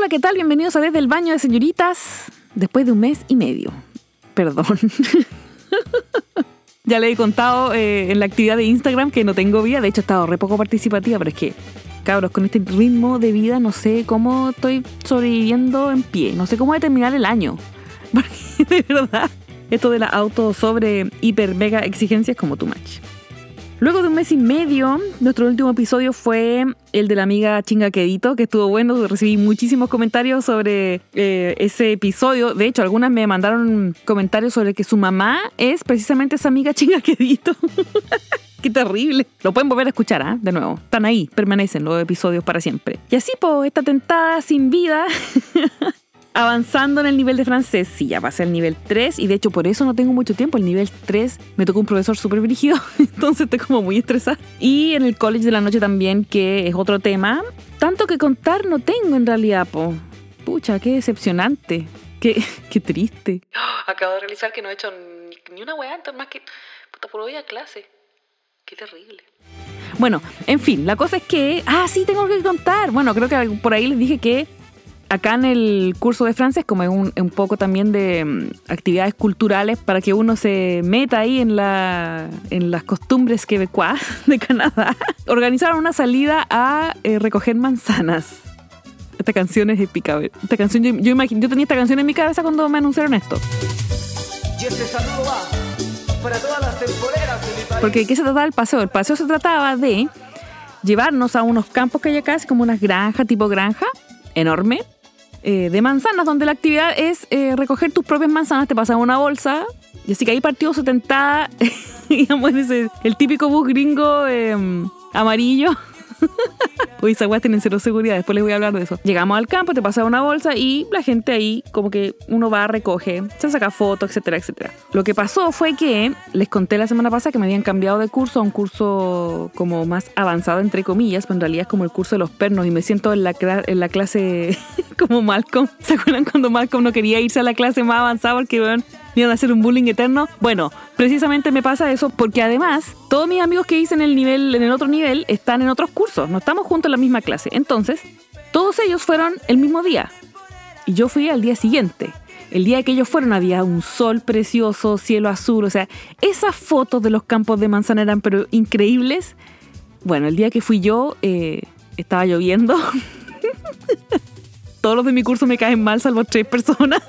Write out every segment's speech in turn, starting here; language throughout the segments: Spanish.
Hola, ¿qué tal? Bienvenidos a Desde el Baño de Señoritas después de un mes y medio. Perdón. ya le he contado eh, en la actividad de Instagram que no tengo vida, de hecho he estado re poco participativa, pero es que, cabros, con este ritmo de vida no sé cómo estoy sobreviviendo en pie, no sé cómo voy terminar el año. De verdad, esto de la auto sobre hiper mega exigencias como too much. Luego de un mes y medio, nuestro último episodio fue el de la amiga Chingaquedito, que estuvo bueno. Recibí muchísimos comentarios sobre eh, ese episodio. De hecho, algunas me mandaron comentarios sobre que su mamá es precisamente esa amiga Chingaquedito. Qué terrible. Lo pueden volver a escuchar, ¿ah? De nuevo. Están ahí, permanecen los episodios para siempre. Y así, pues, esta tentada sin vida avanzando en el nivel de francés, sí, ya pasé al nivel 3 y de hecho por eso no tengo mucho tiempo. El nivel 3 me tocó un profesor súper brígido, entonces estoy como muy estresada. Y en el college de la noche también, que es otro tema. Tanto que contar no tengo en realidad, po. Pucha, qué decepcionante. Qué, qué triste. Acabo de realizar que no he hecho ni una weá, entonces más que puta por hoy a clase. Qué terrible. Bueno, en fin, la cosa es que. Ah, sí, tengo que contar. Bueno, creo que por ahí les dije que acá en el curso de francés, como es un, poco también de mm, actividades culturales para que uno se meta ahí en, la, en las costumbres quebecuas de Canadá, organizaron una salida a eh, recoger manzanas. Esta canción es épica. Esta canción, yo, yo, yo tenía esta canción en mi cabeza cuando me anunciaron esto. Y este saludo va para todas las temporeras de mi país. Porque ¿qué se trataba el paseo? El paseo se trataba de llevarnos a unos campos que hay acá, así como unas granjas, tipo granja, enorme, eh, de manzanas, donde la actividad es eh, recoger tus propias manzanas, te pasan una bolsa, y así que ahí partió 70, digamos, ese, el típico bus gringo em, amarillo Uy, esas weas tienen cero seguridad, después les voy a hablar de eso. Llegamos al campo, te pasa una bolsa y la gente ahí, como que uno va, recoge, se saca fotos, etcétera, etcétera. Lo que pasó fue que les conté la semana pasada que me habían cambiado de curso a un curso como más avanzado, entre comillas, pero en realidad es como el curso de los pernos y me siento en la, en la clase como Malcolm. ¿Se acuerdan cuando Malcolm no quería irse a la clase más avanzada porque, bueno, iban a hacer un bullying eterno. Bueno, precisamente me pasa eso porque además todos mis amigos que hice en el nivel, en el otro nivel, están en otros cursos. No estamos juntos en la misma clase. Entonces, todos ellos fueron el mismo día. Y yo fui al día siguiente. El día que ellos fueron había un sol precioso, cielo azul, o sea, esas fotos de los campos de manzana eran pero increíbles. Bueno, el día que fui yo eh, estaba lloviendo. Todos los de mi curso me caen mal, salvo tres personas.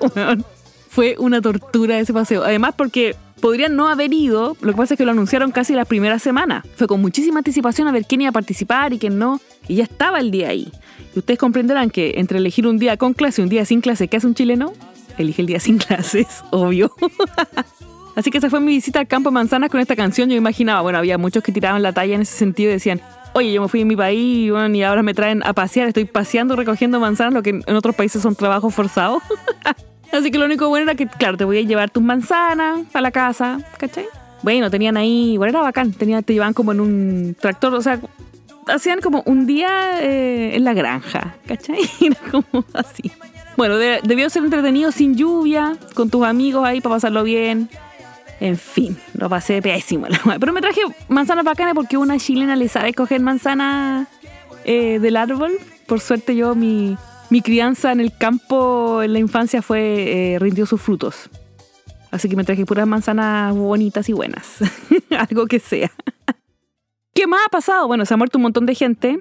fue una tortura ese paseo. Además, porque podrían no haber ido, lo que pasa es que lo anunciaron casi la primera semana. Fue con muchísima anticipación a ver quién iba a participar y quién no. Y ya estaba el día ahí. Y ustedes comprenderán que entre elegir un día con clase y un día sin clase, ¿qué hace un chileno? Elige el día sin clases, obvio. Así que esa fue mi visita al campo de manzanas con esta canción. Yo imaginaba, bueno, había muchos que tiraban la talla en ese sentido y decían, oye, yo me fui en mi país y ahora me traen a pasear, estoy paseando, recogiendo manzanas, lo que en otros países son trabajos forzados. Así que lo único bueno era que, claro, te voy a llevar tus manzanas a la casa, ¿cachai? Bueno, tenían ahí, bueno, era bacán, tenían, te llevaban como en un tractor, o sea, hacían como un día eh, en la granja, ¿cachai? Era como así. Bueno, debió ser entretenido sin lluvia, con tus amigos ahí para pasarlo bien. En fin, lo pasé pésimo. Pero me traje manzanas bacanas porque una chilena le sabe coger manzanas eh, del árbol. Por suerte yo mi, mi crianza en el campo en la infancia fue eh, rindió sus frutos. Así que me traje puras manzanas bonitas y buenas. Algo que sea. ¿Qué más ha pasado? Bueno, se ha muerto un montón de gente.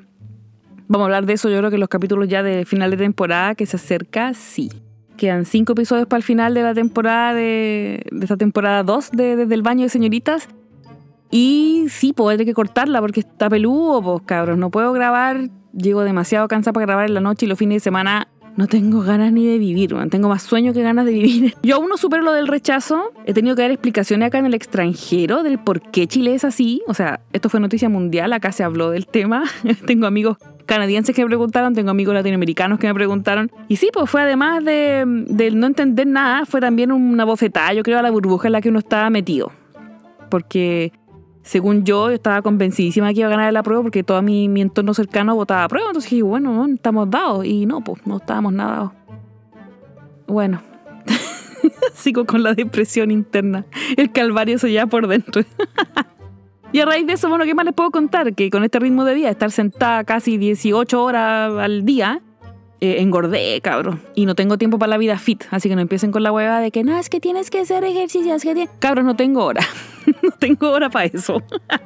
Vamos a hablar de eso, yo creo que los capítulos ya de final de temporada que se acerca, sí. Quedan cinco episodios para el final de la temporada de, esta temporada 2 de Desde el Baño de Señoritas. Y sí, pues que cortarla porque está peludo, pues cabros. No puedo grabar llego demasiado cansada para grabar en la noche y los fines de semana no tengo ganas ni de vivir, tengo más sueño que ganas de vivir. Yo aún no supero lo del rechazo, he tenido que dar explicaciones acá en el extranjero del por qué Chile es así, o sea, esto fue noticia mundial, acá se habló del tema, tengo amigos canadienses que me preguntaron, tengo amigos latinoamericanos que me preguntaron, y sí, pues fue además de, de no entender nada, fue también una bofetada, yo creo, a la burbuja en la que uno estaba metido, porque según yo, estaba convencidísima que iba a ganar la prueba porque todo mi, mi entorno cercano votaba a prueba. Entonces dije, bueno, no, estamos dados. Y no, pues no estábamos nada. Bueno, sigo con la depresión interna. El calvario se lleva por dentro. y a raíz de eso, bueno, ¿qué más les puedo contar? Que con este ritmo de vida, estar sentada casi 18 horas al día, eh, engordé, cabrón. Y no tengo tiempo para la vida fit. Así que no empiecen con la hueva de que no, es que tienes que hacer ejercicios. Que Cabros, no tengo hora. no tengo hora para eso.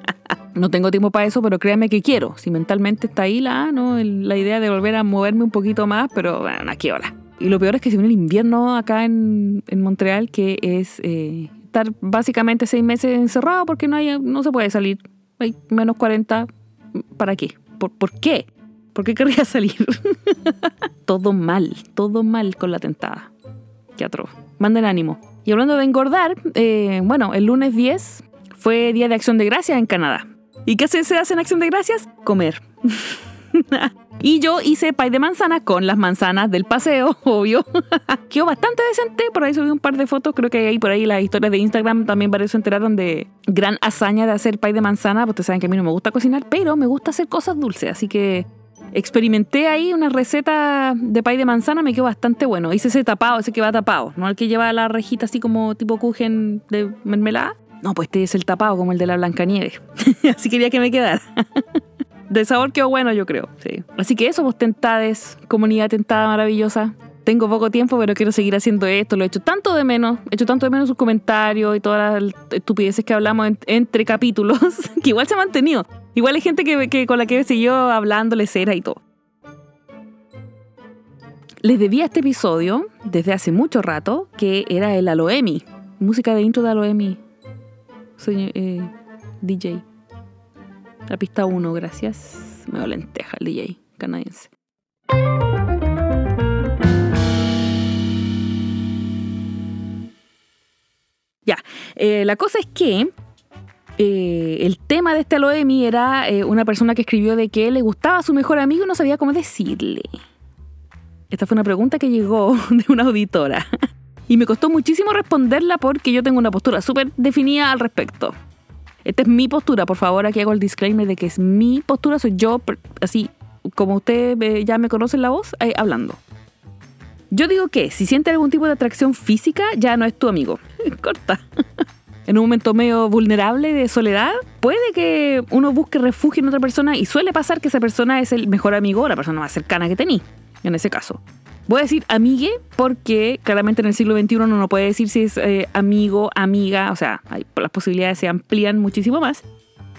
no tengo tiempo para eso, pero créanme que quiero. Si mentalmente está ahí la, ¿no? la idea de volver a moverme un poquito más, pero bueno, ¿a qué hora? Y lo peor es que si viene el invierno acá en, en Montreal, que es eh, estar básicamente seis meses encerrado porque no, hay, no se puede salir. Hay menos 40. ¿Para qué? ¿Por, ¿por qué? ¿Por qué querría salir? todo mal, todo mal con la tentada. Qué atroz. Manden ánimo. Y hablando de engordar, eh, bueno, el lunes 10 fue Día de Acción de Gracias en Canadá. ¿Y qué se hace en Acción de Gracias? Comer. y yo hice pay de manzana con las manzanas del paseo, obvio. Quedó bastante decente, por ahí subí un par de fotos, creo que ahí por ahí las historias de Instagram también varios se enteraron de gran hazaña de hacer pay de manzana, porque saben que a mí no me gusta cocinar, pero me gusta hacer cosas dulces, así que experimenté ahí una receta de pay de manzana, me quedó bastante bueno. Hice ese tapado, ese que va tapado, no el que lleva la rejita así como tipo kuchen de mermelada. No, pues este es el tapado como el de la Blancanieves. así quería que me quedara. de sabor quedó bueno, yo creo. Sí. Así que eso, vos tentades, comunidad tentada maravillosa. Tengo poco tiempo, pero quiero seguir haciendo esto. Lo he hecho tanto de menos. He hecho tanto de menos sus comentarios y todas las estupideces que hablamos entre capítulos, que igual se ha mantenido. Igual hay gente que, con la que seguido hablándole cera y todo. Les debía este episodio desde hace mucho rato, que era el Aloemi. Música de intro de Aloemi. Soy eh, DJ. La pista 1, gracias. Me lenteja el DJ canadiense. Ya, eh, la cosa es que eh, el tema de este Aloemi era eh, una persona que escribió de que le gustaba a su mejor amigo y no sabía cómo decirle. Esta fue una pregunta que llegó de una auditora. Y me costó muchísimo responderla porque yo tengo una postura súper definida al respecto. Esta es mi postura, por favor, aquí hago el disclaimer de que es mi postura, soy yo, así como usted ya me conoce la voz, hablando. Yo digo que si siente algún tipo de atracción física, ya no es tu amigo. Corta. En un momento medio vulnerable de soledad, puede que uno busque refugio en otra persona y suele pasar que esa persona es el mejor amigo o la persona más cercana que tení, en ese caso. Voy a decir amigue porque claramente en el siglo XXI uno no puede decir si es eh, amigo, amiga, o sea, las posibilidades se amplían muchísimo más.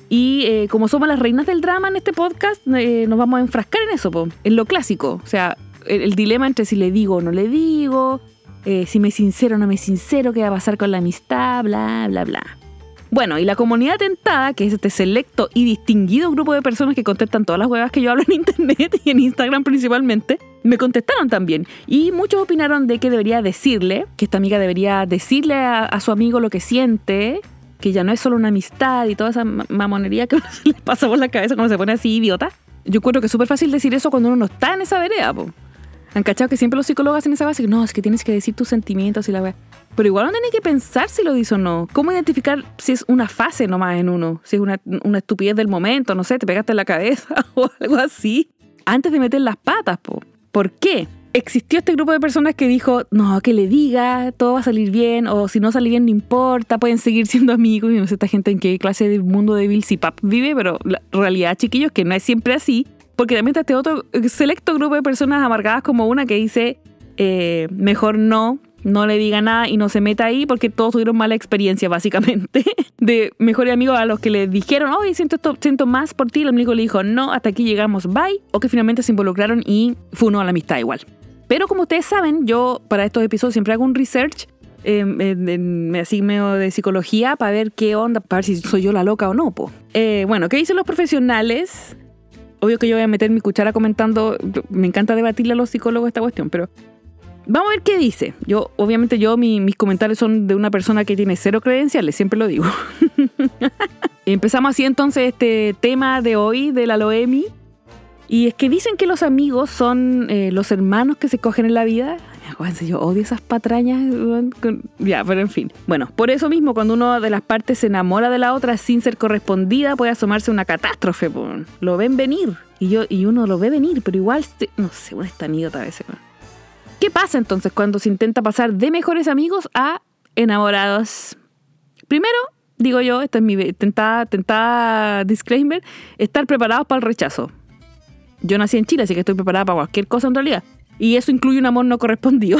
Y eh, como somos las reinas del drama en este podcast, eh, nos vamos a enfrascar en eso, en lo clásico. O sea, el, dilema entre si le digo o no le digo, eh, si me sincero o no me sincero, qué va a pasar con la amistad, bla, bla, bla. Bueno, y la comunidad tentada, que es este selecto y distinguido grupo de personas que contestan todas las huevas que yo hablo en internet y en Instagram principalmente, me contestaron también. Y muchos opinaron de que debería decirle, que esta amiga debería decirle a, su amigo lo que siente, que ya no es solo una amistad y toda esa mamonería que se le pasa por la cabeza cuando se pone así idiota. Yo creo que es súper fácil decir eso cuando uno no está en esa vereda, po. Han cachado que siempre los psicólogos hacen esa base, no, es que tienes que decir tus sentimientos y la verdad. Pero igual no tenés que pensar si lo dice o no. ¿Cómo identificar si es una fase nomás en uno? Si es una, una estupidez del momento, no sé, te pegaste en la cabeza o algo así. Antes de meter las patas, po. ¿Por qué? Existió este grupo de personas que dijo, no, que le diga, todo va a salir bien, o si no sale bien, no importa, pueden seguir siendo amigos. Y no sé esta gente en qué clase de mundo débil Pap vive, pero la realidad, chiquillos, que no es siempre así porque también está este otro selecto grupo de personas amargadas como una que dice, eh, mejor no, no le diga nada y no se meta ahí porque todos tuvieron mala experiencia básicamente de mejores amigos a los que le dijeron, oye, siento, esto, siento más por ti, el amigo le dijo, no, hasta aquí llegamos, bye, o que finalmente se involucraron y fue uno a la amistad igual. Pero como ustedes saben, yo para estos episodios siempre hago un research eh, me así de psicología para ver qué onda, para ver si soy yo la loca o no. Po. Eh, bueno, ¿qué dicen los profesionales? Obvio que yo voy a meter mi cuchara comentando, me encanta debatirle a los psicólogos esta cuestión, pero vamos a ver qué dice. Yo, obviamente yo, mis comentarios son de una persona que tiene cero credenciales, siempre lo digo. Empezamos así entonces este tema de hoy de la Loemi. Y es que dicen que los amigos son eh, los hermanos que se cogen en la vida yo odio esas patrañas. Ya, pero en fin. Bueno, por eso mismo, cuando uno de las partes se enamora de la otra sin ser correspondida, puede asomarse una catástrofe. Lo ven venir. Y, yo, y uno lo ve venir, pero igual, no sé, uno está idiota a veces. ¿Qué pasa entonces cuando se intenta pasar de mejores amigos a enamorados? Primero, digo yo, esta es mi tentada, tentada disclaimer, estar preparados para el rechazo. Yo nací en Chile, así que estoy preparada para cualquier cosa en realidad. Y eso incluye un amor no correspondido.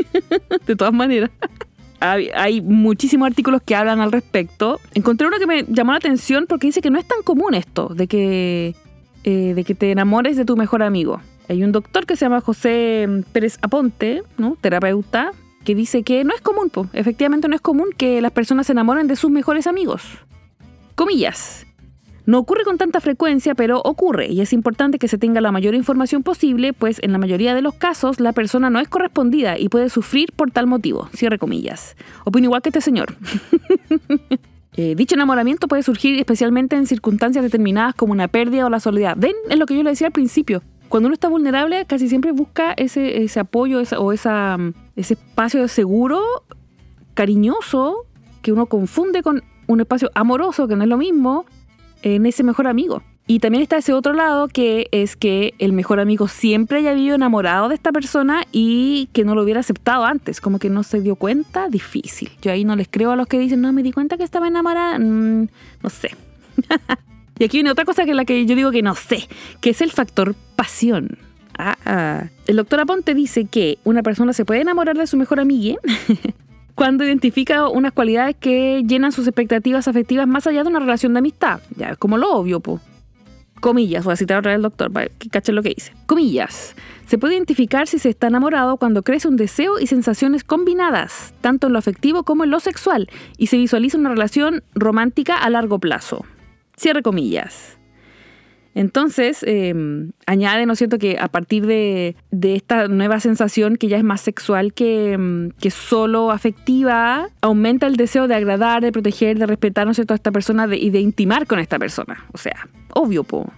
de todas maneras. Hay, muchísimos artículos que hablan al respecto. Encontré uno que me llamó la atención porque dice que no es tan común esto, de que, eh, de que te enamores de tu mejor amigo. Hay un doctor que se llama José Pérez Aponte, ¿no? terapeuta, que dice que no es común, efectivamente no es común que las personas se enamoren de sus mejores amigos. Comillas. No ocurre con tanta frecuencia, pero ocurre y es importante que se tenga la mayor información posible, pues en la mayoría de los casos la persona no es correspondida y puede sufrir por tal motivo. Cierre comillas. Opino igual que este señor. Eh, dicho enamoramiento puede surgir especialmente en circunstancias determinadas como una pérdida o la soledad. ¿Ven? Es lo que yo le decía al principio. Cuando uno está vulnerable, casi siempre busca ese, apoyo o ese espacio seguro, cariñoso, que uno confunde con un espacio amoroso, que no es lo mismo, en ese mejor amigo. Y también está ese otro lado que es que el mejor amigo siempre haya vivido enamorado de esta persona y que no lo hubiera aceptado antes, como que no se dio cuenta, difícil. Yo ahí no les creo a los que dicen, no, me di cuenta que estaba enamorada, mm, no sé. y aquí viene otra cosa que la que yo digo que no sé, que es el factor pasión. Ah, ah. El doctor Aponte dice que una persona se puede enamorar de su mejor amiga cuando identifica unas cualidades que llenan sus expectativas afectivas más allá de una relación de amistad. Ya es como lo obvio, po. Comillas, voy a citar otra vez al doctor para que cachen lo que dice. Comillas. Se puede identificar si se está enamorado cuando crece un deseo y sensaciones combinadas, tanto en lo afectivo como en lo sexual, y se visualiza una relación romántica a largo plazo. Cierre comillas. Entonces, em, añade, ¿no es cierto?, que a partir de, esta nueva sensación que ya es más sexual que, em, que, solo afectiva, aumenta el deseo de agradar, de proteger, de respetar, ¿no es cierto?, a esta persona y de intimar con esta persona. O sea, obvio, po.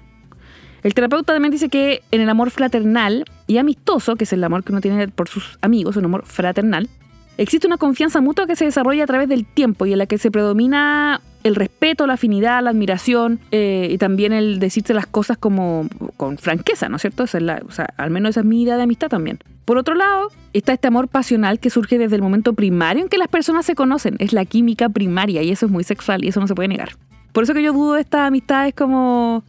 El terapeuta también dice que en el amor fraternal y amistoso, que es el amor que uno tiene por sus amigos, un amor fraternal, existe una confianza mutua que se desarrolla a través del tiempo y en la que se predomina el respeto, la afinidad, la admiración eh, y también el decirse las cosas como con franqueza, ¿no es cierto? o sea, al menos esa es mi idea de amistad también. Por otro lado, está este amor pasional que surge desde el momento primario en que las personas se conocen. Es la química primaria y eso es muy sexual y eso no se puede negar. Por eso que yo dudo de estas amistades como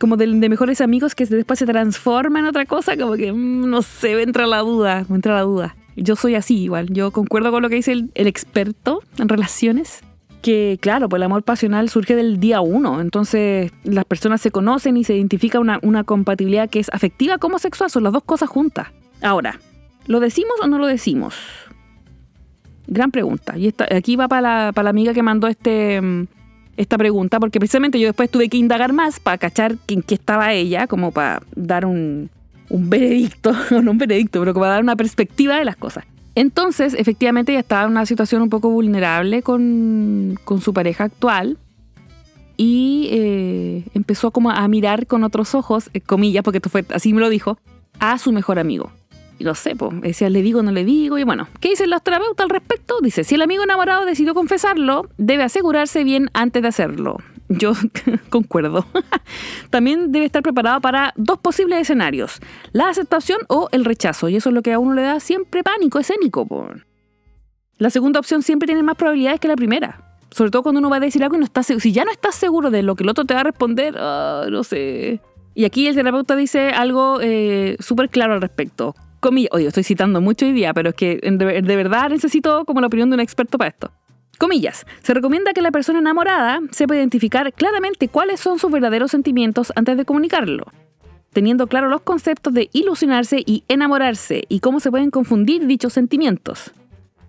como de, mejores amigos que después se transforma en otra cosa, como que mm, no sé, entra la duda, entra la duda. Yo soy así igual, yo concuerdo con lo que dice el, experto en relaciones que, claro, pues el amor pasional surge del día uno. Entonces, las personas se conocen y se identifica una, una compatibilidad que es afectiva como sexual. Son las dos cosas juntas. Ahora, ¿lo decimos o no lo decimos? Gran pregunta. Y esta, aquí va para la, para la amiga que mandó este, esta pregunta, porque precisamente yo después tuve que indagar más para cachar en qué estaba ella, como para dar un, un veredicto, no un veredicto, pero como para dar una perspectiva de las cosas. Entonces, efectivamente, ella estaba en una situación un poco vulnerable con, su pareja actual y eh, empezó como a mirar con otros ojos, eh, comillas, porque esto fue, así me lo dijo, a su mejor amigo. Y no sé, pues, decía, le digo, no le digo. Y bueno, ¿qué dicen los terapeutas al respecto? Dice, si el amigo enamorado decidió confesarlo, debe asegurarse bien antes de hacerlo. Yo concuerdo. También debe estar preparado para dos posibles escenarios, la aceptación o el rechazo. Y eso es lo que a uno le da siempre pánico escénico. La segunda opción siempre tiene más probabilidades que la primera. Sobre todo cuando uno va a decir algo y no está Si ya no estás seguro de lo que el otro te va a responder, ah, no sé. Y aquí el terapeuta dice algo eh, súper claro al respecto. oye, estoy citando mucho hoy día, pero es que de verdad necesito como la opinión de un experto para esto. Comillas, se recomienda que la persona enamorada sepa identificar claramente cuáles son sus verdaderos sentimientos antes de comunicarlo, teniendo claro los conceptos de ilusionarse y enamorarse y cómo se pueden confundir dichos sentimientos.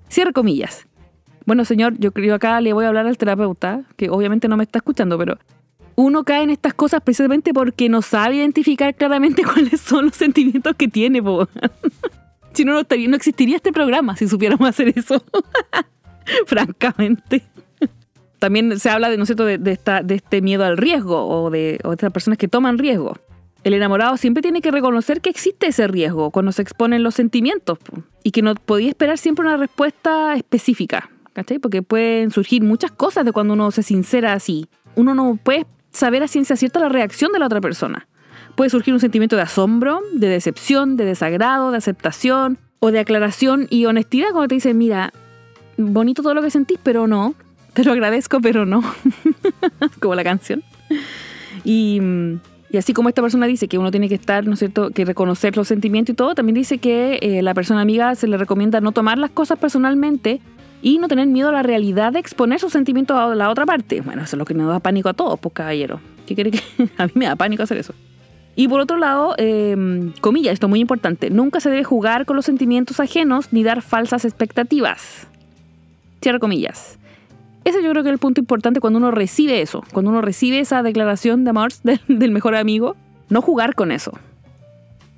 Cierre comillas. Bueno, señor, yo creo acá le voy a hablar al terapeuta, que obviamente no me está escuchando, pero uno cae en estas cosas precisamente porque no sabe identificar claramente cuáles son los sentimientos que tiene. si no, no, no existiría este programa si supiéramos hacer eso. francamente. También se habla de, ¿no cierto? De, de este miedo al riesgo o de, o estas personas que toman riesgo. El enamorado siempre tiene que reconocer que existe ese riesgo cuando se exponen los sentimientos y que no podía esperar siempre una respuesta específica, ¿cachai? Porque pueden surgir muchas cosas de cuando uno se sincera así. Uno no puede saber a ciencia cierta la reacción de la otra persona. Puede surgir un sentimiento de asombro, de decepción, de desagrado, de aceptación o de aclaración y honestidad cuando te dicen, mira, bonito todo lo que sentís, pero no. Te lo agradezco, pero no. Como la canción. Y, Y así como esta persona dice que uno tiene que estar, ¿no es cierto?, que reconocer los sentimientos y todo, también dice que eh, la persona amiga se le recomienda no tomar las cosas personalmente y no tener miedo a la realidad de exponer sus sentimientos a la otra parte. Bueno, eso es lo que nos da pánico a todos, pues caballero. ¿Qué quiere que.? a mí me da pánico hacer eso. Y por otro lado, eh, esto es muy importante, nunca se debe jugar con los sentimientos ajenos ni dar falsas expectativas. Cierra comillas. Ese yo creo que es el punto importante cuando uno recibe eso, cuando uno recibe esa declaración de amor del, del mejor amigo, no jugar con eso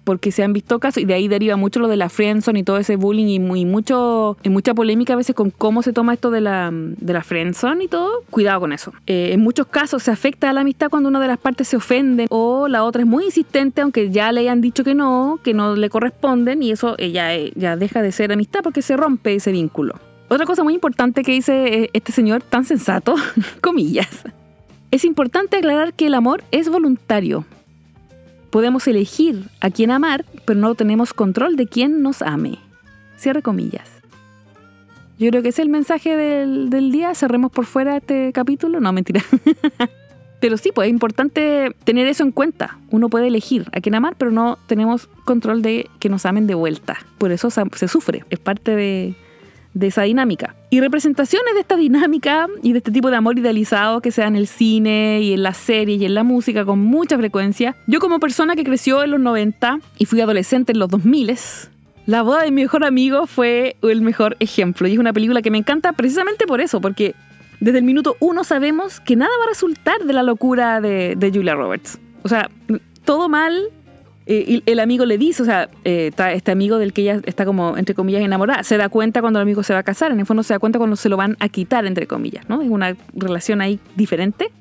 porque se han visto casos y de ahí deriva mucho lo de la friendzone y todo ese bullying y, muy, mucho, y mucha polémica a veces con cómo se toma esto de la, de la friendzone y todo. Cuidado con eso. Eh, en muchos casos se afecta a la amistad cuando una de las partes se ofende o la otra es muy insistente aunque ya le hayan dicho que no, que no le corresponden y eso ya, ya deja de ser amistad porque se rompe ese vínculo. Otra cosa muy importante que dice eh, este señor tan sensato, comillas. Es importante aclarar que el amor es voluntario, Podemos elegir a quién amar, pero no tenemos control de quién nos ame. Cierre comillas. Yo creo que es el mensaje del, día. Cerremos por fuera este capítulo. No, mentira. pero sí, pues es importante tener eso en cuenta. Uno puede elegir a quién amar, pero no tenemos control de que nos amen de vuelta. Por eso se sufre. Es parte de, de esa dinámica. Y representaciones de esta dinámica y de este tipo de amor idealizado que se da en el cine y en las series y en la música con mucha frecuencia. Yo como persona que creció en los 90 y fui adolescente en los 2000, la boda de mi mejor amigo fue el mejor ejemplo. Y es una película que me encanta precisamente por eso, porque desde el minuto uno sabemos que nada va a resultar de la locura de, de Julia Roberts. O sea, todo mal, eh, el amigo le dice, o sea, eh, este amigo del que ella está como, entre comillas, enamorada, se da cuenta cuando el amigo se va a casar, en el fondo se da cuenta cuando se lo van a quitar, entre comillas, ¿no? Es una relación ahí diferente.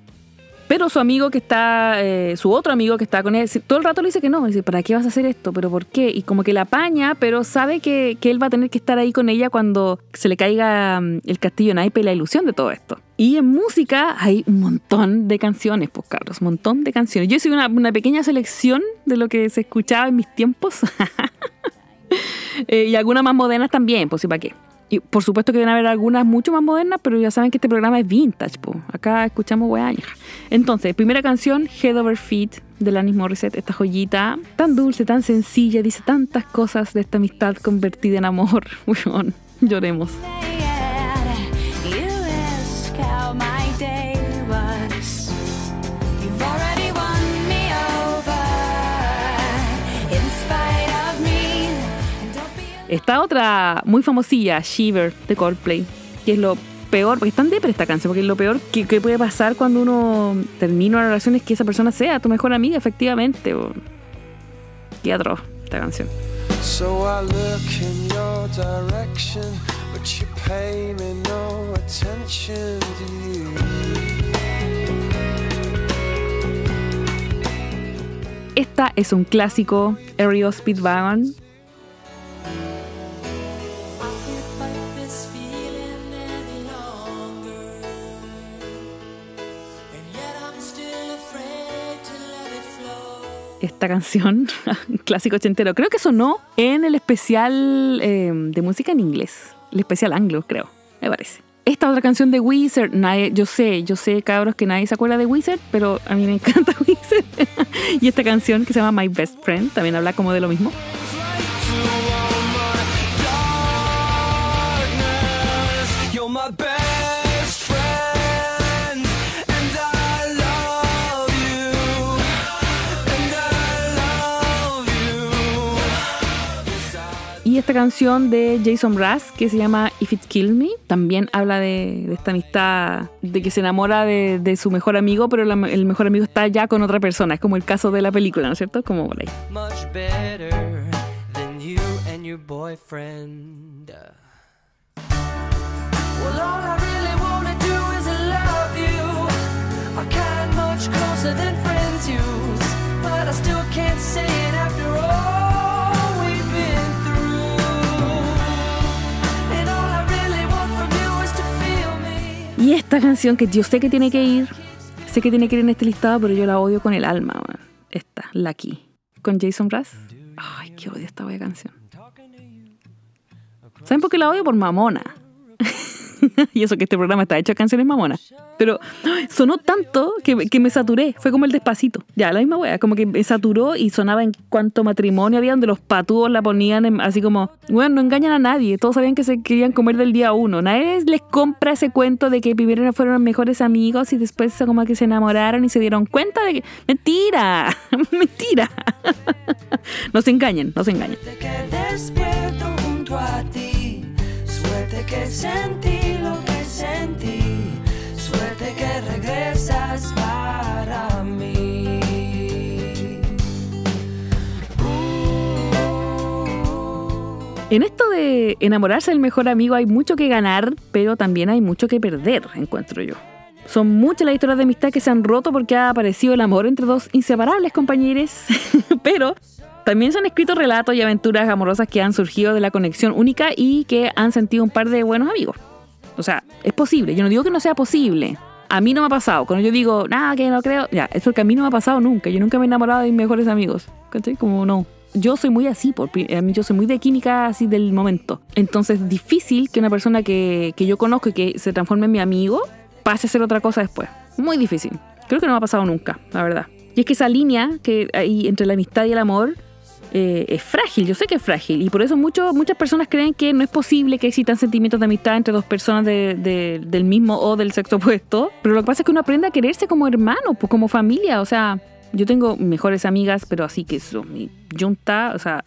Pero su amigo que está, eh, su otro amigo que está con él, todo el rato le dice que no. dice, ¿para qué vas a hacer esto? ¿Pero por qué? Y como que la apaña, pero sabe que, él va a tener que estar ahí con ella cuando se le caiga mm, el castillo naipe y la ilusión de todo esto. Y en música hay un montón de canciones, pues Carlos, un montón de canciones. Yo hice una, una pequeña selección de lo que se escuchaba en mis tiempos. Eh, y algunas más modernas también, pues sí, ¿para qué? Y por supuesto que deben haber algunas mucho más modernas, pero ya saben que este programa es vintage, po. Acá escuchamos weá Entonces, primera canción, Head Over Feet, de Lanis Morissette, esta joyita tan dulce, tan sencilla, dice tantas cosas de esta amistad convertida en amor. lloremos. Esta otra muy famosilla, Shiver, de Coldplay, que es lo peor, porque es tan depre esta canción, porque es lo peor que, puede pasar cuando uno termina una relación es que esa persona sea tu mejor amiga, efectivamente. O... Qué atroz esta canción. Esta es un clásico, Aerial Speedwagon esta canción, clásico ochentero. Creo que sonó en el especial eh, de música en inglés, el especial anglo, creo, me parece. Esta otra canción de Wizard, nadie, yo sé, yo sé, cabros, que nadie se acuerda de Wizard, pero a mí me encanta Wizard. y esta canción que se llama My Best Friend también habla como de lo mismo. Esta canción de Jason Brass que se llama If It Kills Me también habla de, esta amistad, de que se enamora de, su mejor amigo, pero el mejor amigo está ya con otra persona. Es como el caso de la película, ¿no es cierto? Como por ahí. Y esta canción que yo sé que tiene que ir, sé que tiene que ir en este listado, pero yo la odio con el alma. Esta, Lucky, con Jason Brass. Ay, qué odio esta bella canción. ¿Saben por qué la odio? Por mamona. y eso que este programa está hecho de canciones mamonas. Pero sonó tanto que, que me saturé. Fue como el despacito. Ya, la misma wea. Como que me saturó y sonaba en cuanto matrimonio había donde los patúos la ponían así como, bueno, no engañan a nadie. Todos sabían que se querían comer del día uno. Nadie les compra ese cuento de que primero fueron mejores amigos y después como que se enamoraron y se dieron cuenta de que... Mentira. Mentira. no se engañen, no se engañen. Suerte que sentí lo que sentí. Suerte que regresas para mí. En esto de enamorarse del mejor amigo hay mucho que ganar, pero también hay mucho que perder, encuentro yo. Son muchas las historias de amistad que se han roto porque ha aparecido el amor entre dos inseparables compañeros, pero también se han escrito relatos y aventuras amorosas que han surgido de la conexión única y que han sentido un par de buenos amigos. O sea, es posible. Yo no digo que no sea posible. A mí no me ha pasado. Cuando yo digo, nada, que no creo, ya, es porque a mí no me ha pasado nunca. Yo nunca me he enamorado de mis mejores amigos. ¿Cachai? Como no. Yo soy muy así, por, a mí yo soy muy de química así del momento. Entonces, es difícil que una persona que, que yo conozco y que se transforme en mi amigo pase a ser otra cosa después. Muy difícil. Creo que no me ha pasado nunca, la verdad. Y es que esa línea que hay entre la amistad y el amor eh, es frágil, yo sé que es frágil. Y por eso muchas personas creen que no es posible que existan sentimientos de amistad entre dos personas del mismo o del sexo opuesto. Pero lo que pasa es que uno aprende a quererse como hermano, pues como familia. O sea, yo tengo mejores amigas, pero así que son mi junta, o sea,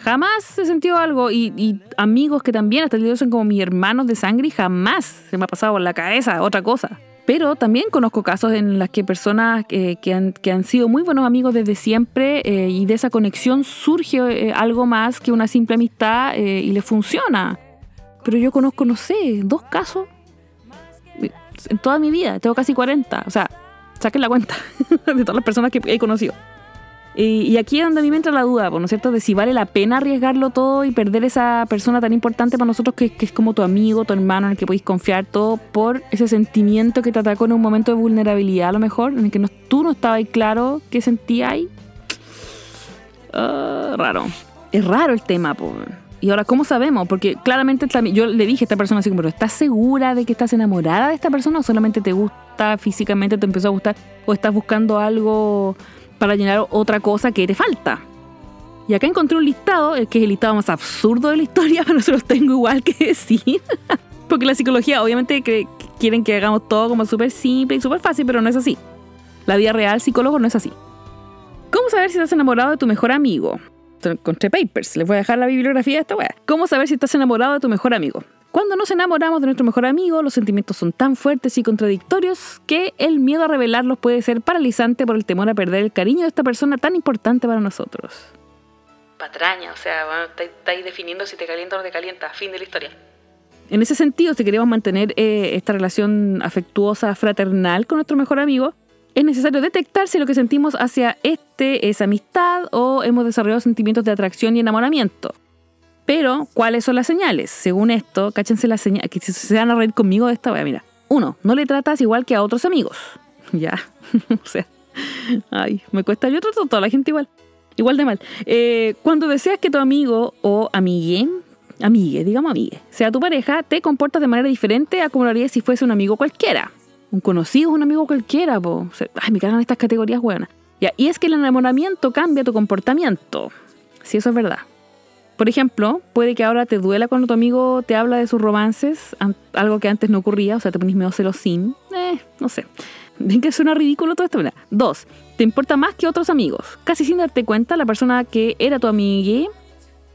Jamás he sentido algo y, amigos que también hasta el día de hoy son como mis hermanos de sangre y jamás se me ha pasado por la cabeza otra cosa. Pero también conozco casos en los que personas eh, que, han, que, han, sido muy buenos amigos desde siempre eh, y de esa conexión surge eh, algo más que una simple amistad y le funciona. Pero yo conozco, no sé, dos casos en toda mi vida. Tengo casi 40. O sea, saquen la cuenta de todas las personas que he conocido. Y, aquí es donde a mí me entra la duda, ¿no es cierto?, de si vale la pena arriesgarlo todo y perder esa persona tan importante para nosotros que, es como tu amigo, tu hermano, en el que podéis confiar todo, por ese sentimiento que te atacó en un momento de vulnerabilidad a lo mejor, en el que tú no estabas claro qué sentías. Uh, raro. Es raro el tema, por. Y ahora, ¿cómo sabemos? Porque claramente yo le dije a esta persona así como, ¿estás segura de que estás enamorada de esta persona o solamente te gusta físicamente, te empezó a gustar o estás buscando algo para llenar otra cosa que te falta. Y acá encontré un listado, que es el listado más absurdo de la historia, pero se los tengo igual que decir. Porque la psicología, obviamente, quieren que hagamos todo como súper simple y súper fácil, pero no es así. La vida real, psicólogo, no es así. ¿Cómo saber si estás enamorado de tu mejor amigo? Encontré papers, les voy a dejar la bibliografía de esta weá. ¿Cómo saber si estás enamorado de tu mejor amigo? Cuando nos enamoramos de nuestro mejor amigo, los sentimientos son tan fuertes y contradictorios que el miedo a revelarlos puede ser paralizante por el temor a perder el cariño de esta persona tan importante para nosotros. Patraña, o sea, estáis definiendo si te calienta o no te calienta, fin de la historia. En ese sentido, si queremos mantener eh, esta relación afectuosa, fraternal con nuestro mejor amigo, es necesario detectar si lo que sentimos hacia este es amistad o hemos desarrollado sentimientos de atracción y enamoramiento. Pero, ¿cuáles son las señales? Según esto, cáchense las señales, que se van a reír conmigo de esta wea, mira. Uno, no le tratas igual que a otros amigos. Ya, o sea, ay, me cuesta, yo trato a toda la gente igual. Igual de mal. Eh, cuando deseas que tu amigo o amigue, amigue, digamos amigue, sea tu pareja, te comportas de manera diferente a como lo harías si fuese un amigo cualquiera. Un conocido un amigo cualquiera, po. ay, me cagan estas categorías buenas. Ya, y es que el enamoramiento cambia tu comportamiento. Si eso es verdad. Por ejemplo, puede que ahora te duela cuando tu amigo te habla de sus romances, algo que antes no ocurría, o sea, te pones medio celosín. Eh, no sé. Ven que suena ridículo todo esto. Dos, te importa más que otros amigos. Casi sin darte cuenta, la persona que era tu amiga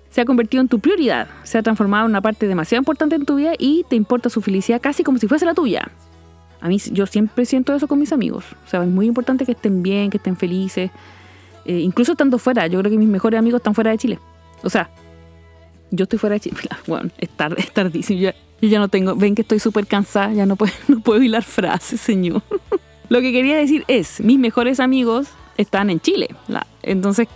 se ha convertido en tu prioridad, se ha transformado en una parte demasiado importante en tu vida y te importa su felicidad casi como si fuese la tuya. A mí yo siempre siento eso con mis amigos. O sea, es muy importante que estén bien, que estén felices. Eh, incluso estando fuera, yo creo que mis mejores amigos están fuera de Chile. O sea, yo estoy fuera de Chile. Bueno, es, tarde, es tardísimo. Yo, ya no tengo. Ven que estoy súper cansada. Ya no puedo, no puedo hilar frases, señor. Lo que quería decir es: mis mejores amigos están en Chile. entonces,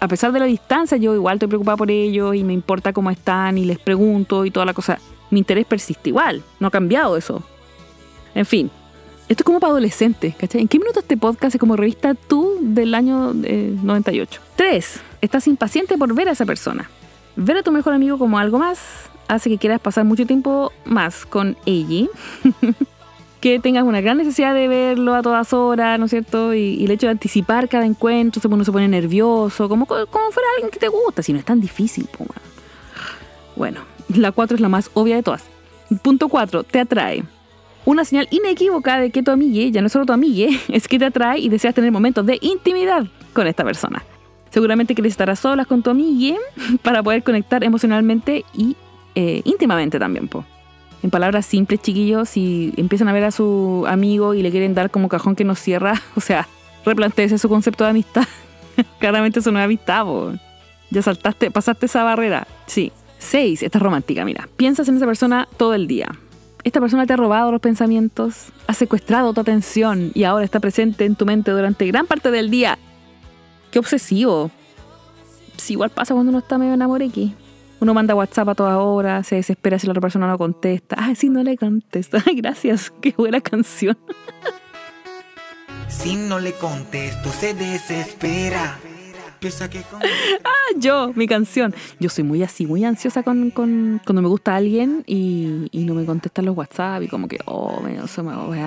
a pesar de la distancia, yo igual estoy preocupada por ellos y me importa cómo están y les pregunto y toda la cosa. Mi interés persiste igual. No ha cambiado eso. En fin. Esto es como para adolescentes, ¿cachai? ¿En qué minuto este podcast es como revista tú del año 98? 3. Estás impaciente por ver a esa persona. Ver a tu mejor amigo como algo más hace que quieras pasar mucho tiempo más con ella. que tengas una gran necesidad de verlo a todas horas, ¿no es cierto? Y, el hecho de anticipar cada encuentro, uno se pone nervioso, como, como fuera alguien que te gusta, si no es tan difícil. Bueno, la 4 es la más obvia de todas. Punto 4, te atrae. Una señal inequívoca de que tu amigue, ya no es solo tu amigue, es que te atrae y deseas tener momentos de intimidad con esta persona. Seguramente quieres estar a solas con tu amigue para poder conectar emocionalmente y eh, íntimamente también, po. En palabras simples, chiquillos, si empiezan a ver a su amigo y le quieren dar como cajón que nos cierra, o sea, replanteese su concepto de amistad. Claramente eso no es amistad, po. Ya saltaste, pasaste esa barrera. Sí. Seis, esta es romántica, mira. Piensas en esa persona todo el día. Esta persona te ha robado los pensamientos, ha secuestrado tu atención y ahora está presente en tu mente durante gran parte del día. Qué obsesivo. Sí, igual pasa cuando uno está medio enamorado aquí. Uno manda WhatsApp a toda hora, se desespera si la otra persona no contesta. Ay, sí, no le contesta. Gracias. Qué buena canción. Si no le contesto, se desespera. ah, yo, mi canción. Yo soy muy así, muy ansiosa con, cuando me gusta alguien y, no me contestan los WhatsApp y como que, oh, me,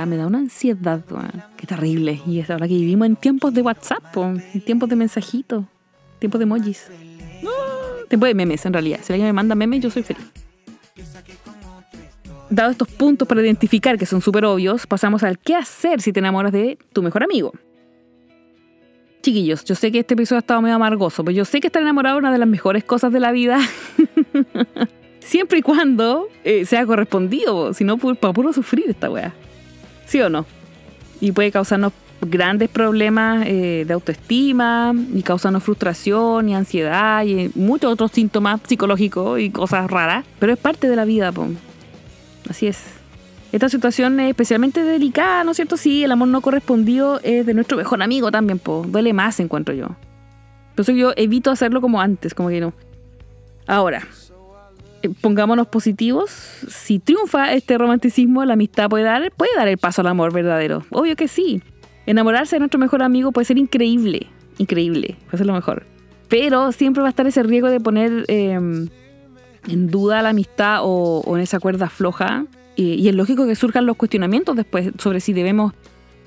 me, da una ansiedad. Qué terrible. Y es ahora que vivimos en tiempos de WhatsApp, en tiempos de mensajitos, tiempos de emojis. tiempos de memes, en realidad. Si alguien me manda memes, yo soy feliz. Dado estos puntos para identificar que son súper obvios, pasamos al qué hacer si te enamoras de tu mejor amigo. Chiquillos, yo sé que este episodio ha estado medio amargoso, pero yo sé que estar enamorado es una de las mejores cosas de la vida. Siempre y cuando eh, sea correspondido, si no, para puro sufrir esta weá. ¿Sí o no? Y puede causarnos grandes problemas eh, de autoestima, y causarnos frustración y ansiedad y muchos otros síntomas psicológicos y cosas raras. Pero es parte de la vida. Así es. Esta situación es especialmente delicada, ¿no es cierto? Sí, el amor no correspondido es de nuestro mejor amigo también, po. duele más, encuentro yo. Por eso yo evito hacerlo como antes, como que no. Ahora, eh, pongámonos positivos. Si triunfa este romanticismo, la amistad puede dar, puede dar el paso al amor verdadero. Obvio que sí. Enamorarse de nuestro mejor amigo puede ser increíble. Increíble. Puede ser lo mejor. Pero siempre va a estar ese riesgo de poner em, en duda la amistad o, o en esa cuerda floja y es lógico que surjan los cuestionamientos después sobre si debemos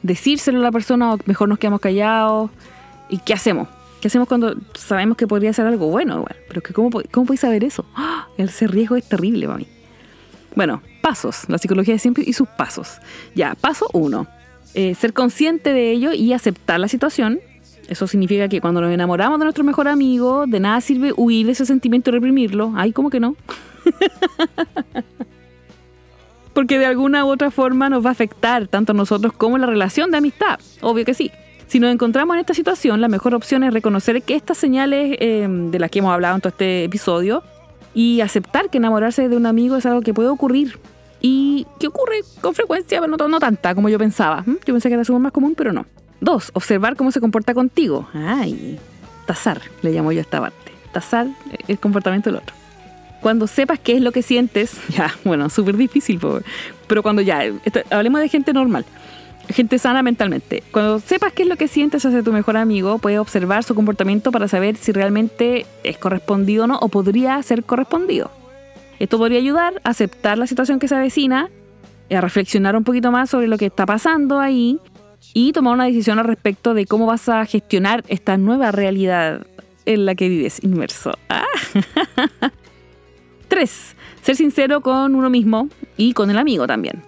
decírselo a la persona o mejor nos quedamos callados. ¿Y qué hacemos? ¿Qué hacemos cuando sabemos que podría ser algo bueno? pero que ¿cómo, cómo podéis saber eso? ¡Ah! Ese riesgo es terrible para mí. Bueno, pasos. La psicología de siempre y sus pasos. Ya, paso uno. Eh, ser consciente de ello y aceptar la situación. Eso significa que cuando nos enamoramos de nuestro mejor amigo, de nada sirve huir de ese sentimiento y reprimirlo. Ay, ¿cómo que no? porque de alguna u otra forma nos va a afectar tanto a nosotros como la relación de amistad. Obvio que sí. Si nos encontramos en esta situación, la mejor opción es reconocer que estas señales em, de las que hemos hablado en todo este episodio y aceptar que enamorarse de un amigo es algo que puede ocurrir y que ocurre con frecuencia, pero no, no tanta como yo pensaba. Yo pensé que era algo más común, pero no. Dos, observar cómo se comporta contigo. Ay, tasar, le llamo yo a esta parte. Tasar el comportamiento del otro cuando sepas qué es lo que sientes, ya, bueno, súper difícil, pero cuando ya, hablemos de gente normal, gente sana mentalmente, cuando sepas qué es lo que sientes hacia tu mejor amigo, puedes observar su comportamiento para saber si realmente es correspondido o no, o podría ser correspondido. Esto podría ayudar a aceptar la situación que se avecina, a reflexionar un poquito más sobre lo que está pasando ahí y tomar una decisión al respecto de cómo vas a gestionar esta nueva realidad en la que vives inmerso. Ah. Tres, ser sincero con uno mismo y con el amigo también.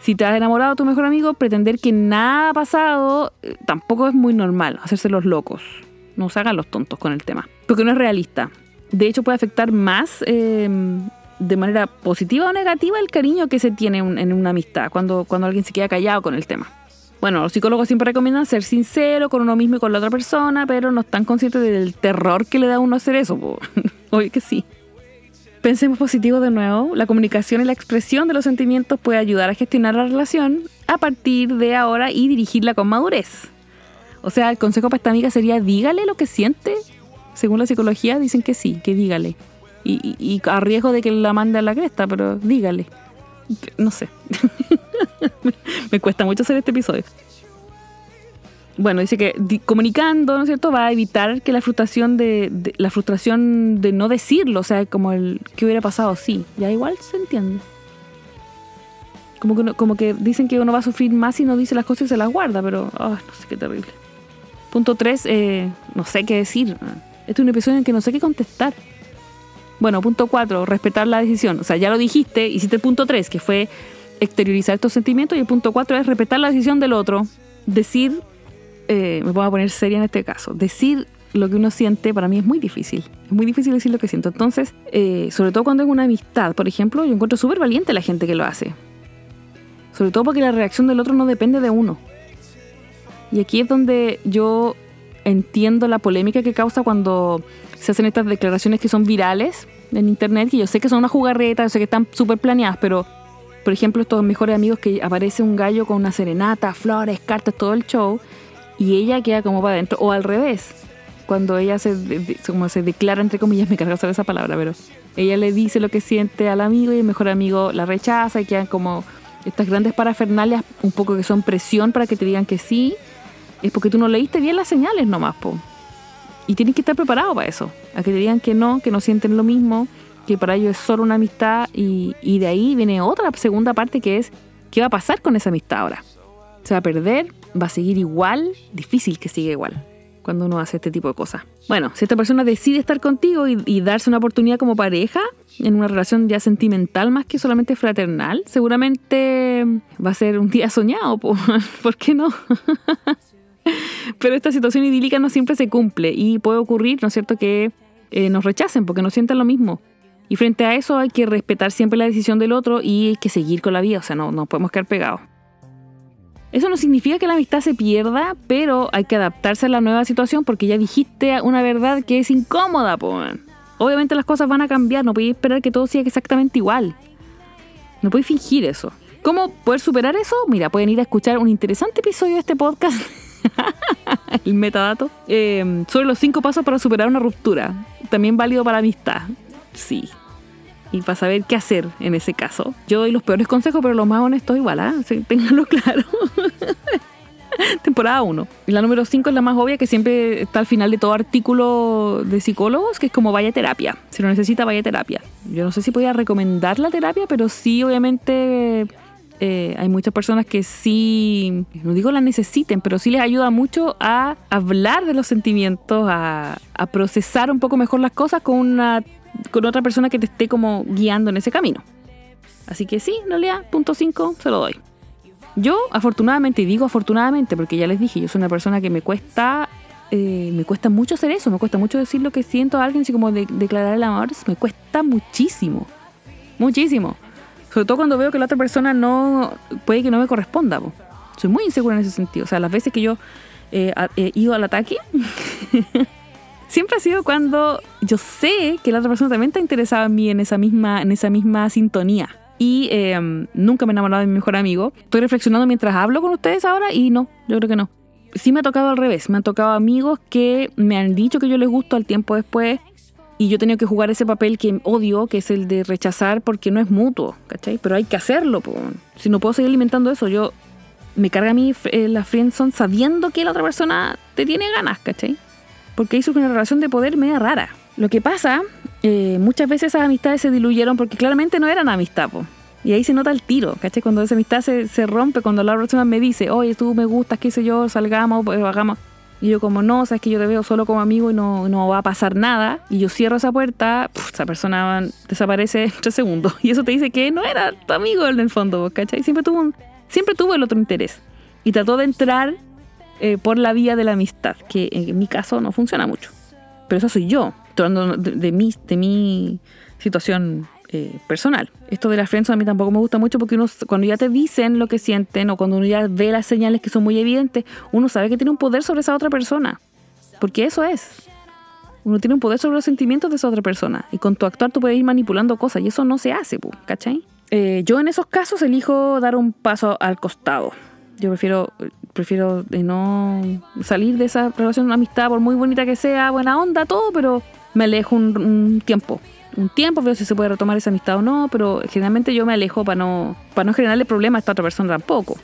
Si te has enamorado de tu mejor amigo, pretender que nada ha pasado eh, tampoco es muy normal, hacerse los locos. No se hagan los tontos con el tema, porque no es realista. De hecho, puede afectar más em, de manera positiva o negativa el cariño que se tiene en una amistad, cuando, cuando alguien se queda callado con el tema. Bueno, los psicólogos siempre recomiendan ser sincero con uno mismo y con la otra persona, pero no están conscientes del terror que le da a uno hacer eso. Oye que sí. Pensemos positivo de nuevo. La comunicación y la expresión de los sentimientos puede ayudar a gestionar la relación a partir de ahora y dirigirla con madurez. O sea, el consejo para esta amiga sería dígale lo que siente. Según la psicología dicen que sí, que dígale. Y, a riesgo de que la mande a la cresta, pero dígale. No sé. Me cuesta mucho hacer este episodio. Bueno, dice que comunicando, ¿no es cierto?, va a evitar que la frustración de, de- la frustración de no decirlo, o sea, como el que hubiera pasado, sí, ya igual se entiende. Como que, uno- como que dicen que uno va a sufrir más si no dice las cosas y se las guarda, pero ay, no sé qué terrible. Punto 3, no sé qué decir. Este es un episodio en que no sé qué contestar. Bueno, punto 4, respetar la decisión. O sea, ya lo dijiste, hiciste el punto 3, que fue exteriorizar estos sentimientos, y el punto 4 es respetar la decisión del otro. Decir, eh, me voy a poner seria en este caso, decir lo que uno siente para mí es muy difícil. Es muy difícil decir lo que siento. Entonces, eh, sobre todo cuando es una amistad, por ejemplo, yo encuentro súper valiente la gente que lo hace. Sobre todo porque la reacción del otro no depende de uno. Y aquí es donde yo entiendo la polémica que causa cuando se hacen estas declaraciones que son virales en internet, que yo sé que son una jugarreta, yo sé que están súper planeadas, pero por ejemplo estos mejores amigos que aparece un gallo con una serenata, flores, cartas, todo el show, y ella queda como para adentro, o al revés, cuando ella se, como se declara, entre comillas, me carga saber esa palabra, pero ella le dice lo que siente al amigo y el mejor amigo la rechaza y quedan como estas grandes parafernalias, un poco que son presión para que te digan que sí, es porque tú no leíste bien las señales nomás, po. Y tienes que estar preparado para eso, a que te digan que no, que no sienten lo mismo, que para ellos es solo una amistad y, y de ahí viene otra segunda parte que es, ¿qué va a pasar con esa amistad ahora? ¿Se va a perder? ¿Va a seguir igual? Difícil que siga igual cuando uno hace este tipo de cosas. Bueno, si esta persona decide estar contigo y, darse una oportunidad como pareja, en una relación ya sentimental más que solamente fraternal, seguramente va a ser un día soñado, po. ¿por qué no? Pero esta situación idílica no siempre se cumple y puede ocurrir, ¿no es cierto?, que eh, nos rechacen porque no sientan lo mismo. Y frente a eso hay que respetar siempre la decisión del otro y hay que seguir con la vida, o sea, no, no podemos quedar pegados. Eso no significa que la amistad se pierda, pero hay que adaptarse a la nueva situación porque ya dijiste una verdad que es incómoda, man. Obviamente las cosas van a cambiar, no podéis esperar que todo siga exactamente igual. No podéis fingir eso. ¿Cómo poder superar eso? Mira, pueden ir a escuchar un interesante episodio de este podcast, el metadato, eh, sobre los cinco pasos para superar una ruptura. También válido para amistad. Sí. Y para saber qué hacer en ese caso. Yo doy los peores consejos, pero los más honestos igual, ¿ah? Ténganlo claro. Temporada 1. Y la número 5 es la más obvia, que siempre está al final de todo artículo de psicólogos, que es como vaya terapia. Si lo necesita, vaya terapia. Yo no sé si podía recomendar la terapia, pero sí, obviamente, eh, hay muchas personas que sí, no digo la necesiten, pero sí les ayuda mucho a hablar de los sentimientos, a procesar un poco mejor las cosas con, una, con otra persona que te esté como guiando en ese camino. Así que sí, en realidad, punto 5 se lo doy. Yo, afortunadamente, y digo afortunadamente porque ya les dije, yo soy una persona que me cuesta, eh, me cuesta mucho hacer eso, me cuesta mucho decir lo que siento a alguien, así como de- declarar el amor, me cuesta muchísimo, muchísimo. Sobre todo cuando veo que la otra persona no, puede que no me corresponda. po. Soy muy insegura en ese sentido. O sea, las veces que yo eh, he ido al ataque, siempre ha sido cuando yo sé que la otra persona también está interesada en mí en esa misma, en esa misma sintonía. Y eh, nunca me he enamorado de mi mejor amigo. Estoy reflexionando mientras hablo con ustedes ahora y no, yo creo que no. Sí me ha tocado al revés. Me han tocado amigos que me han dicho que yo les gusto al tiempo después. Y yo he tenido que jugar ese papel que odio, que es el de rechazar porque no es mutuo, ¿cachai? Pero hay que hacerlo, po. Si no puedo seguir alimentando eso, yo me carga a mí eh, la friendzone sabiendo que la otra persona te tiene ganas, ¿cachai? Porque surge una relación de poder media rara. Lo que pasa, eh, muchas veces esas amistades se diluyeron porque claramente no eran amistad, po. Y ahí se nota el tiro, ¿cachai? Cuando esa amistad se, se rompe, cuando la persona me dice, oye, tú me gustas, qué sé yo, salgamos, pues, hagamos. Y yo como, no, sabes que yo te veo solo como amigo y no, no va a pasar nada. Y yo cierro esa puerta, esa persona desaparece en tres segundos. Y eso te dice que no era tu amigo en el fondo, ¿cachai? Siempre tuvo, siempre tuvo el otro interés. Y trató de entrar eh, por la vía de la amistad, que en mi caso no funciona mucho. Pero eso soy yo, hablando de, mi, situación eh, personal. Esto de la friendzone a mí tampoco me gusta mucho porque uno, cuando ya te dicen lo que sienten o cuando uno ya ve las señales que son muy evidentes, uno sabe que tiene un poder sobre esa otra persona. Porque eso es. Uno tiene un poder sobre los sentimientos de esa otra persona. Y con tu actuar tú puedes ir manipulando cosas y eso no se hace, ¿cachai? Eh, yo en esos casos elijo dar un paso al costado. Yo prefiero, prefiero de no salir de esa relación de amistad, por muy bonita que sea, buena onda, todo, pero me alejo un, tiempo. Un tiempo, veo si se puede retomar esa amistad o no, pero generalmente yo me alejo para no, para no generarle problemas a esta otra persona tampoco.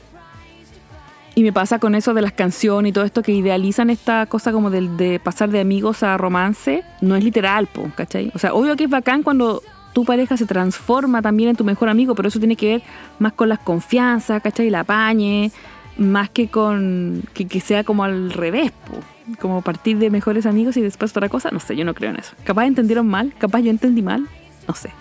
Y me pasa con eso de las canciones y todo esto que idealizan esta cosa como de, de pasar de amigos a romance. No es literal, po, ¿cachai? O sea, obvio que es bacán cuando tu pareja se transforma también en tu mejor amigo, pero eso tiene que ver más con las confianzas, ¿cachai? La apañe, más que con que, que sea como al revés, po. como partir de mejores amigos y después otra cosa. No sé, yo no creo en eso. Capaz entendieron mal, capaz yo entendí mal, no sé.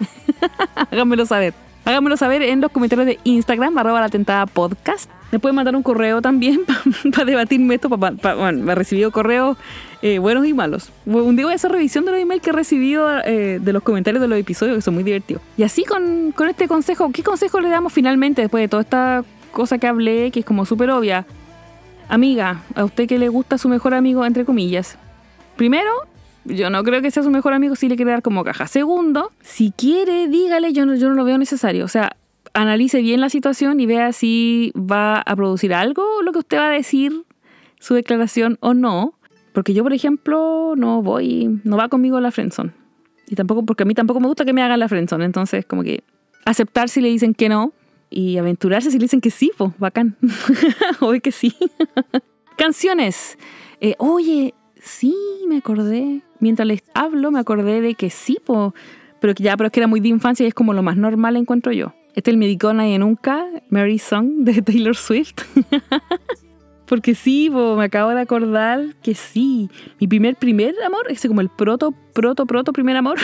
Háganmelo saber. Háganmelo saber en los comentarios de Instagram, arroba la tentada podcast. Me pueden mandar un correo también para debatirme esto. Pa- bueno, me he recibido correos eh, buenos y malos. Un día voy a hacer revisión de los emails que he recibido eh, de los comentarios de los episodios, que son muy divertidos. Y así con, con este consejo, ¿qué consejo le damos finalmente después de toda esta cosa que hablé, que es como súper obvia? Amiga, a usted que le gusta su mejor amigo, entre comillas. Primero, yo no creo que sea su mejor amigo si le quiere dar como caja. Segundo, si quiere, dígale, yo no, yo no lo veo necesario. O sea, analice bien la situación y vea si va a producir algo lo que usted va a decir, su declaración o no. Porque yo, por ejemplo, no voy, no va conmigo la friendzone. Y tampoco, porque a mí tampoco me gusta que me hagan la friendzone. Entonces, como que aceptar si le dicen que no y aventurarse si le dicen que sí, pues, bacán. Hoy que sí. Canciones. Eh, oye, sí, me acordé. Mientras les hablo, me acordé de que sí, po, pero que ya, pero es que era muy de infancia y es como lo más normal encuentro yo. Este es el Medicó Nadie Nunca, Mary Song de Taylor Swift. Porque sí, po, me acabo de acordar que sí. Mi primer, primer amor, ese como el proto, proto, proto primer amor,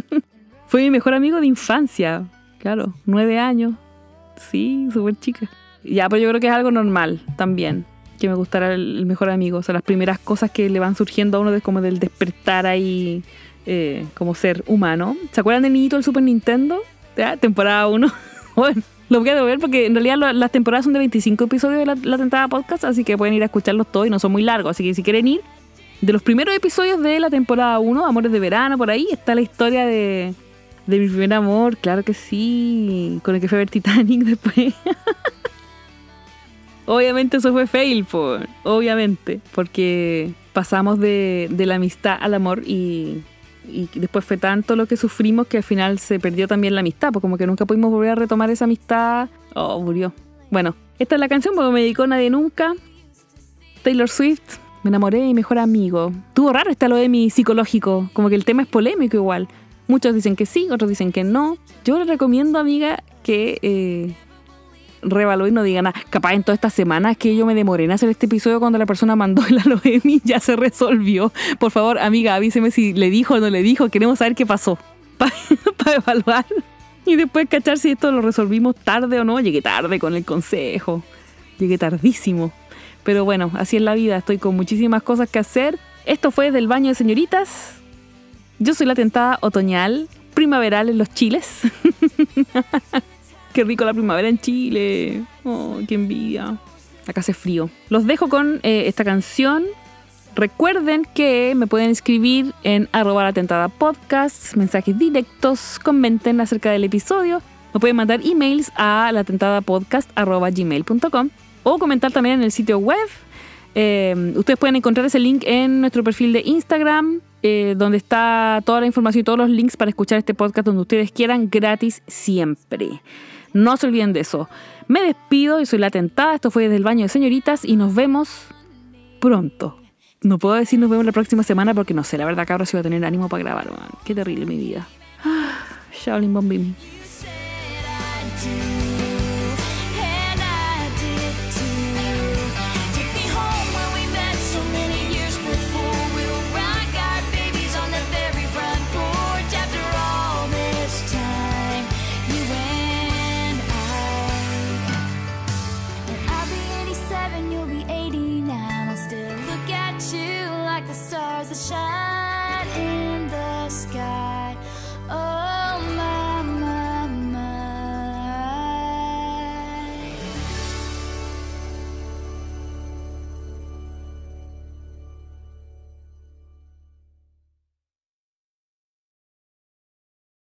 fue mi mejor amigo de infancia. Claro, nueve años. Sí, súper chica. Ya, pero yo creo que es algo normal también. Que me gustara el, mejor amigo. O sea, las primeras cosas que le van surgiendo a uno de como del despertar ahí eh, como ser humano. ¿Se acuerdan del niñito del Super Nintendo? ¿Ya? Temporada 1. bueno, lo voy a ver porque en realidad las temporadas son de 25 episodios de la, la tentada podcast, así que pueden ir a escucharlos todos y no son muy largos. Así que si quieren ir, de los primeros episodios de la temporada 1, Amores de Verano, por ahí, está la historia de, de mi primer amor, claro que sí, con el que fue a ver Titanic después. Obviamente eso fue fail, por, obviamente, porque pasamos de, de la amistad al amor y, y después fue tanto lo que sufrimos que al final se perdió también la amistad, pues como que nunca pudimos volver a retomar esa amistad. Oh, murió. Bueno, esta es la canción porque me dedicó Nadie Nunca. Taylor Swift, me enamoré de mi mejor amigo. Tuvo raro está lo de mi psicológico, como que el tema es polémico igual. Muchos dicen que sí, otros dicen que no. Yo le recomiendo, amiga, que eh, revalúe y no diga nada. Capaz en todas estas semanas que yo me demoré en hacer este episodio cuando la persona mandó el Aloemi ya se resolvió. Por favor, amiga, avíseme si le dijo o no le dijo. Queremos saber qué pasó. Para evaluar. Y después cachar si esto lo resolvimos tarde o no. Llegué tarde con el consejo. Llegué tardísimo. Pero bueno, así es la vida. Estoy con muchísimas cosas que hacer. Esto fue del baño de señoritas. Yo soy la tentada otoñal, primaveral en los chiles. Qué rico la primavera en Chile. Oh, qué envidia. Acá hace frío. Los dejo con eh, esta canción. Recuerden que me pueden escribir en arroba mensajes directos, comenten acerca del episodio. Me pueden mandar emails a la tentada podcast arroba gmail.com o comentar también en el sitio web. Eh, ustedes pueden encontrar ese link en nuestro perfil de Instagram, eh, donde está toda la información y todos los links para escuchar este podcast donde ustedes quieran, gratis siempre. No se olviden de eso. Me despido, yo soy la tentada, esto fue desde el baño de señoritas y nos vemos pronto. No puedo decir nos vemos la próxima semana porque no sé, la verdad, cabros, si voy a tener ánimo para grabar, man. Qué terrible mi vida. Ah, Shaolin Bombim.